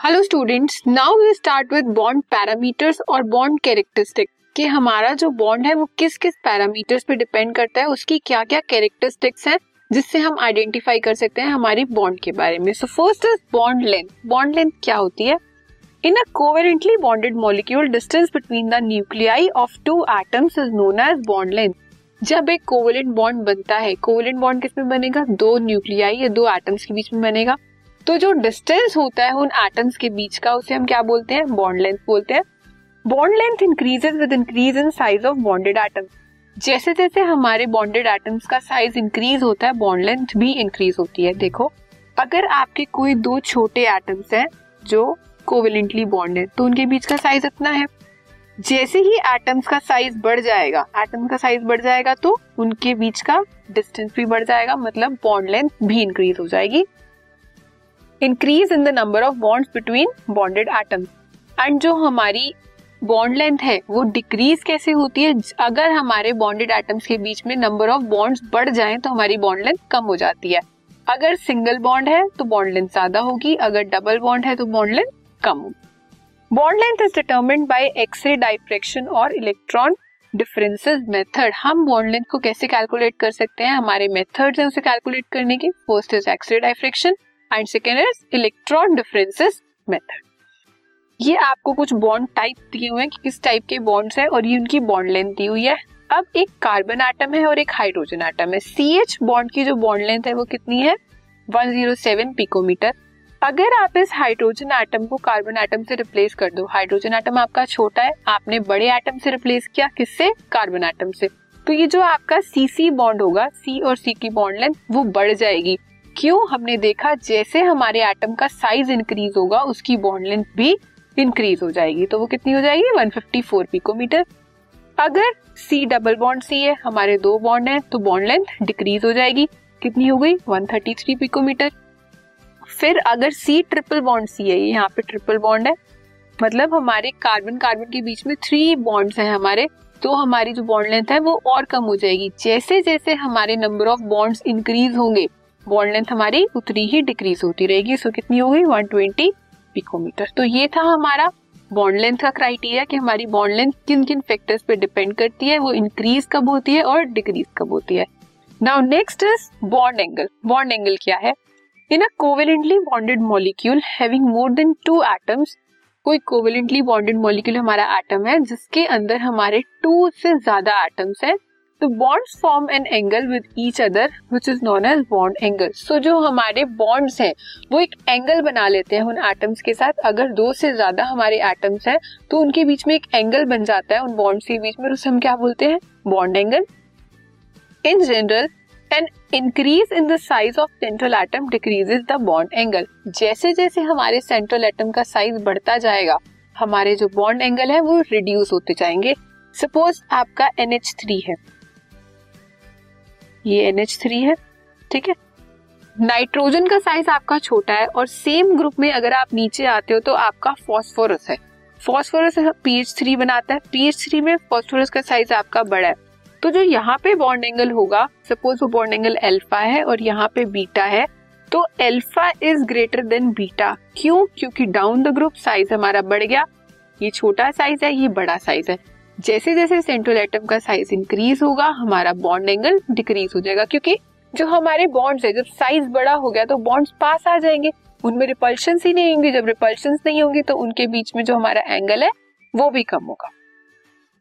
Hello students now we start with bond parameters और bond characteristic कि हमारा जो बॉन्ड है वो किस किस पैरामीटर्स पे डिपेंड करता है, उसकी क्या क्या कैरेक्टरिस्टिक्स हैं, जिससे हम आइडेंटिफाई कर सकते हैं हमारी बॉन्ड के बारे में। So first is bond length bond length क्या होती है? In a covalently bonded molecule distance between the nuclei of two atoms is known as bond length जब एक कोवेलेंट बॉन्ड बनता है कोवेलेंट बॉन्ड किसमें बनेगा? दो न्यूक्लियाई या दो एटम्स के बीच में बनेगा। तो जो डिस्टेंस होता है उन एटम्स के बीच का, उसे हम क्या बोलते हैं? बॉन्ड लेंथ बोलते हैं। Bond length increases with increase in size of bonded atom जैसे जैसे हमारे बॉन्डेड एटम्स का साइज़ इंक्रीज होता है बॉन्ड लेंथ भी इंक्रीज होती है, देखो। अगर आपके कोई दो छोटे एटम्स हैं जो कोवेलेंटली बॉन्ड है तो उनके बीच का साइज़ इतना है। जैसे ही एटम्स का साइज़ बढ़ जाएगा एटम का साइज़ बढ़ जाएगा तो उनके बीच का डिस्टेंस भी बढ़ जाएगा मतलब बॉन्ड लेंथ भी इंक्रीज हो जाएगी। Increase in the number of bond between bonded atoms and जो हमारी बॉन्ड लेंथ है, वो डिक्रीज कैसे होती है? अगर हमारे बॉन्डेड एटम्स के बीच में नंबर ऑफ़ बॉन्ड्स बढ़ जाए तो हमारी बॉन्ड लेंथ कम हो जाती है। अगर सिंगल बॉन्ड है तो बॉन्ड लेंथ ज़्यादा होगी। अगर डबल बॉन्ड है तो बॉन्ड लेंथ कम होगी bond length is determined by X ray diffraction और इलेक्ट्रॉन डिफरेंसेस मेथड हम बॉन्ड लेंथ को कैसे कैलकुलेट कर सकते हैं? हमारे मेथड्स हैं उसे कैलकुलेट करने के। First is X ray diffraction and second is electron differences method ये आपको कुछ बॉन्ड टाइप दिए हुए हैं कि किस टाइप के बॉन्ड्स है और ये उनकी बॉन्ड लेंथ दी हुई है। अब एक कार्बन एटम है और एक हाइड्रोजन एटम है। सी एच बॉन्ड की जो बॉन्ड लेंथ है वो कितनी है? 107 पिकोमीटर अगर आप इस हाइड्रोजन एटम को कार्बन एटम से रिप्लेस कर दो। हाइड्रोजन एटम आपका छोटा है। आपने बड़े एटम से रिप्लेस किया। किससे? कार्बन एटम से। तो ये जो आपका सी सी बॉन्ड होगा सी और सी की बॉन्ड लेंथ वो बढ़ जाएगी। क्यों? हमने देखा जैसे हमारे एटम का साइज़ इंक्रीज होगा, उसकी बॉन्ड लेंथ भी इंक्रीज हो जाएगी। तो वो कितनी हो जाएगी? 154 पिकोमीटर अगर सी डबल बॉन्ड सी है, हमारे दो बॉन्ड है तो बॉन्ड लेंथ डिक्रीज हो जाएगी। कितनी हो गई? 133 पिकोमीटर फिर अगर सी ट्रिपल बॉन्ड सी है यहाँ पे ट्रिपल बॉन्ड है मतलब हमारे कार्बन कार्बन के बीच में थ्री बॉन्ड्स हैं हमारे तो हमारी जो बॉन्ड लेंथ है, वो और कम हो जाएगी। जैसे जैसे हमारे नंबर ऑफ़ बॉन्ड्स इंक्रीज होंगे बॉन्ड लेंथ हमारी उतनी ही डिक्रीज होती रहेगी। सो कितनी हो गई? 120 पिकोमीटर तो ये था हमारा बॉन्ड लेंथ का क्राइटेरिया कि हमारी बॉन्ड लेंथ किन किन फैक्टर्स पे डिपेंड करती है, वो इंक्रीज कब होती है और डिक्रीज कब होती है। Now next is bond angle bond angle क्या है? In a covalently bonded molecule having more than two atoms कोई कोवेलेंटली बॉन्डेड मॉलिक्यूल हमारा एटम है, जिसके अंदर हमारे टू से ज़्यादा एटम्स है तो bonds form an angle with each other which is known as bond angle so जो हमारे बॉन्ड्स हैं, वो एक एंगल बना लेते हैं उन एटम्स के साथ। अगर दो से ज़्यादा हमारे एटम्स हैं तो उनके बीच में एक एंगल बन जाता है उन बॉन्ड्स के बीच में। उसे हम क्या बोलते हैं? Bond angle in general an increase in the size of central atom decreases the bond angle जैसे जैसे हमारे सेंट्रल एटम का साइज़ बढ़ता जाएगा, हमारे जो बॉन्ड एंगल है, वो रिड्यूस होते जाएँगे। सपोज़ आपका एन एच थ्री है। ये एन एच थ्री है, ठीक है? नाइट्रोजन का साइज़ आपका छोटा है और सेम ग्रुप में अगर आप नीचे आते हो तो आपका फॉस्फोरस है। फॉस्फोरस पीएच थ्री बनाता है। पीएच थ्री में फॉस्फोरस का साइज़ आपका बड़ा है। तो जो यहाँ पे बॉन्ड एंगल होगा सपोज़ वो बॉन्ड एंगल एल्फा है और यहाँ पे बीटा है तो alpha is greater than beta क्यों? क्योंकि डाउन द ग्रुप साइज़ हमारा बढ़ गया। ये छोटा साइज़ है, ये बड़ा साइज़ है। जैसे जैसे सेंट्रल एटम का साइज़ इंक्रीज होगा, हमारा बॉन्ड एंगल डिक्रीज हो जाएगा, क्योंकि जो हमारे बॉन्ड्स है, जब साइज़ बड़ा हो गया तो बॉन्ड्स पास आ जाएँगे। उनमें रिपल्शन ही नहीं होंगे। जब रिपल्शन नहीं होंगे तो उनके बीच में जो हमारा एंगल है, वो भी कम होगा।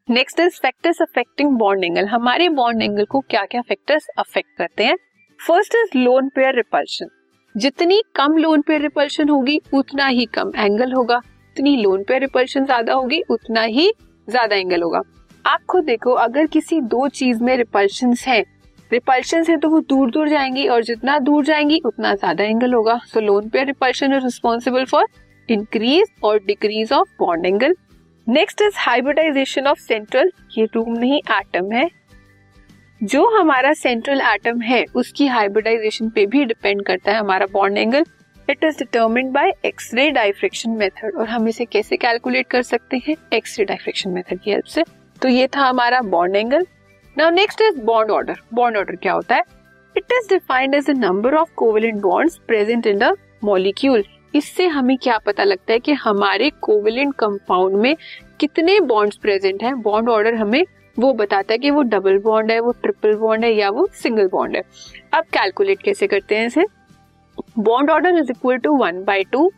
Next is factors affecting bond angle हमारे बॉन्ड एंगल को क्या क्या फैक्टर्स अफेक्ट करते हैं? First is lone pair repulsion जितनी कम लोन पेयर रिपल्शन होगी, उतना ही कम एंगल होगा। जितनी लोन पेयर रिपल्शन ज़्यादा होगी, उतना ही ज़्यादा एंगल होगा। आप खुद देखो, अगर किसी दो चीज़ में रिपल्शन है रिपल्शन है तो वो दूर दूर जाएँगी और जितना दूर जाएँगी, उतना ज़्यादा एंगल होगा। So lone pair repulsion is responsible for increase और decrease of bond angle next is hybridization of central ये रूम नहीं एटम है। जो हमारा सेंट्रल एटम है, उसकी हाइब्रिडाइजेशन पे भी डिपेंड करता है हमारा bond angle it is determined by X ray diffraction method और हम इसे कैसे कैलकुलेट कर सकते हैं? एक्सरे डाइफ्रेक्शन मेथड की हेल्प से। तो ये था हमारा bond angle now next is bond order bond order क्या होता है? It is defined as the number of covalent bonds present in the molecule इससे हमें क्या पता लगता है कि हमारे कोविलेंट कंपाउंड में कितने बॉन्ड्स प्रेजेंट हैं? बॉन्ड ऑर्डर हमें वो बताता है कि वो डबल बॉन्ड है, वो ट्रिपल बॉन्ड है या वो सिंगल बॉन्ड है। अब कैलकुलेट कैसे करते हैं इसे? Bond order is equal to one by two.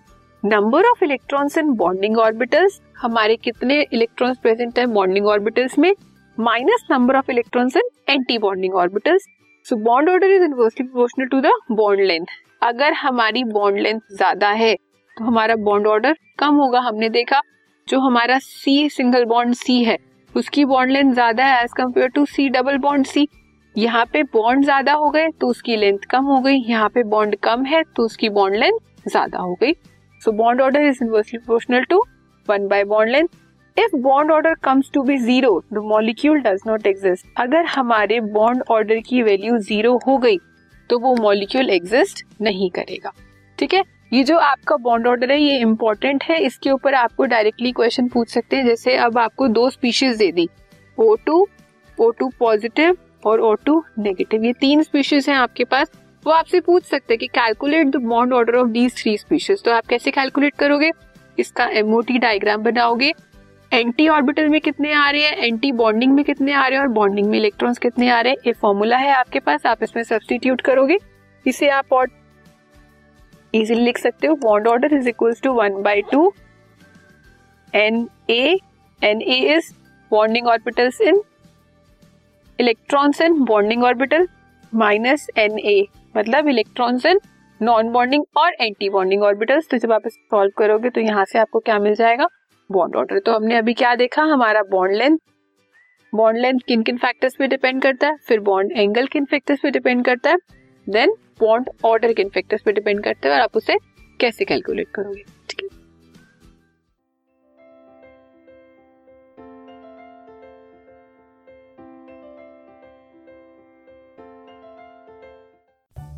Number of electrons in bonding orbitals, हमारे कितने इलेक्ट्रॉन्स प्रेजेंट है बॉन्डिंग ऑर्बिटल्स में? Minus number of electrons in anti bonding orbitals. So bond order is inversely proportional to the bond length अगर हमारी bond length ज़्यादा है तो हमारा बॉन्ड ऑर्डर कम होगा, हमने देखा। जो हमारा सी सिंगल बॉन्ड सी है, उसकी बॉन्ड लेंथ ज़्यादा है as compare to C double bond C यहाँ पे बॉन्ड ज़्यादा हो गए तो उसकी लेंथ कम हो गई। यहाँ पे बॉन्ड कम है तो उसकी बॉन्ड लेंथ ज़्यादा हो गई। So bond order is inversely proportional to one by bond length if bond order comes to be zero the molecule does not exist अगर हमारे बॉन्ड ऑर्डर की वैल्यू ज़ीरो हो गई तो वो मॉलिक्यूल एग्जिस्ट नहीं करेगा। ठीक है? ये जो आपका बॉन्ड ऑर्डर है, ये इंपॉर्टेंट है। इसके ऊपर आपको डायरेक्टली क्वेश्चन पूछ सकते हैं। जैसे अब आपको दो स्पीशीज दे दी। O two O two positive और ओ टू नेगेटिव ये तीन स्पीशीज हैं आपके पास। वो आपसे पूछ सकते हैं कि calculate the bond order of these three species तो आप कैसे कैलकुलेट करोगे? इसका एमओटी डायग्राम बनाओगे। एंटी ऑर्बिटल में कितने आ रहे हैं? एंटी बॉन्डिंग में कितने आ रहे हैं? और बॉन्डिंग में इलेक्ट्रॉन्स कितने आ रहे हैं? ये फॉर्मूला है आपके पास। आप इसमें सब्सटीट्यूट करोगे। इसे आप और इजीली लिख सकते हो। Bond order is equal to one by two N A N A is bonding orbitals in electrons in bonding orbital minus N A मतलब इलेक्ट्रॉन्स इन नॉन बॉन्डिंग और एंटी बॉन्डिंग ऑर्बिटल्स तो जब आप इसे solve करोगे तो यहाँ से आपको क्या मिल जाएगा? बॉन्ड ऑर्डर तो हमने अभी क्या देखा? हमारा बॉन्ड लेंथ बॉन्ड लेंथ किन किन फैक्टर्स पे डिपेंड करता है? फिर बॉन्ड एंगल किन फैक्टर्स पे डिपेंड करता है? देन बॉन्ड ऑर्डर किन फैक्टर्स पे डिपेंड करता है? और आप उसे कैसे कैलकुलेट करोगे?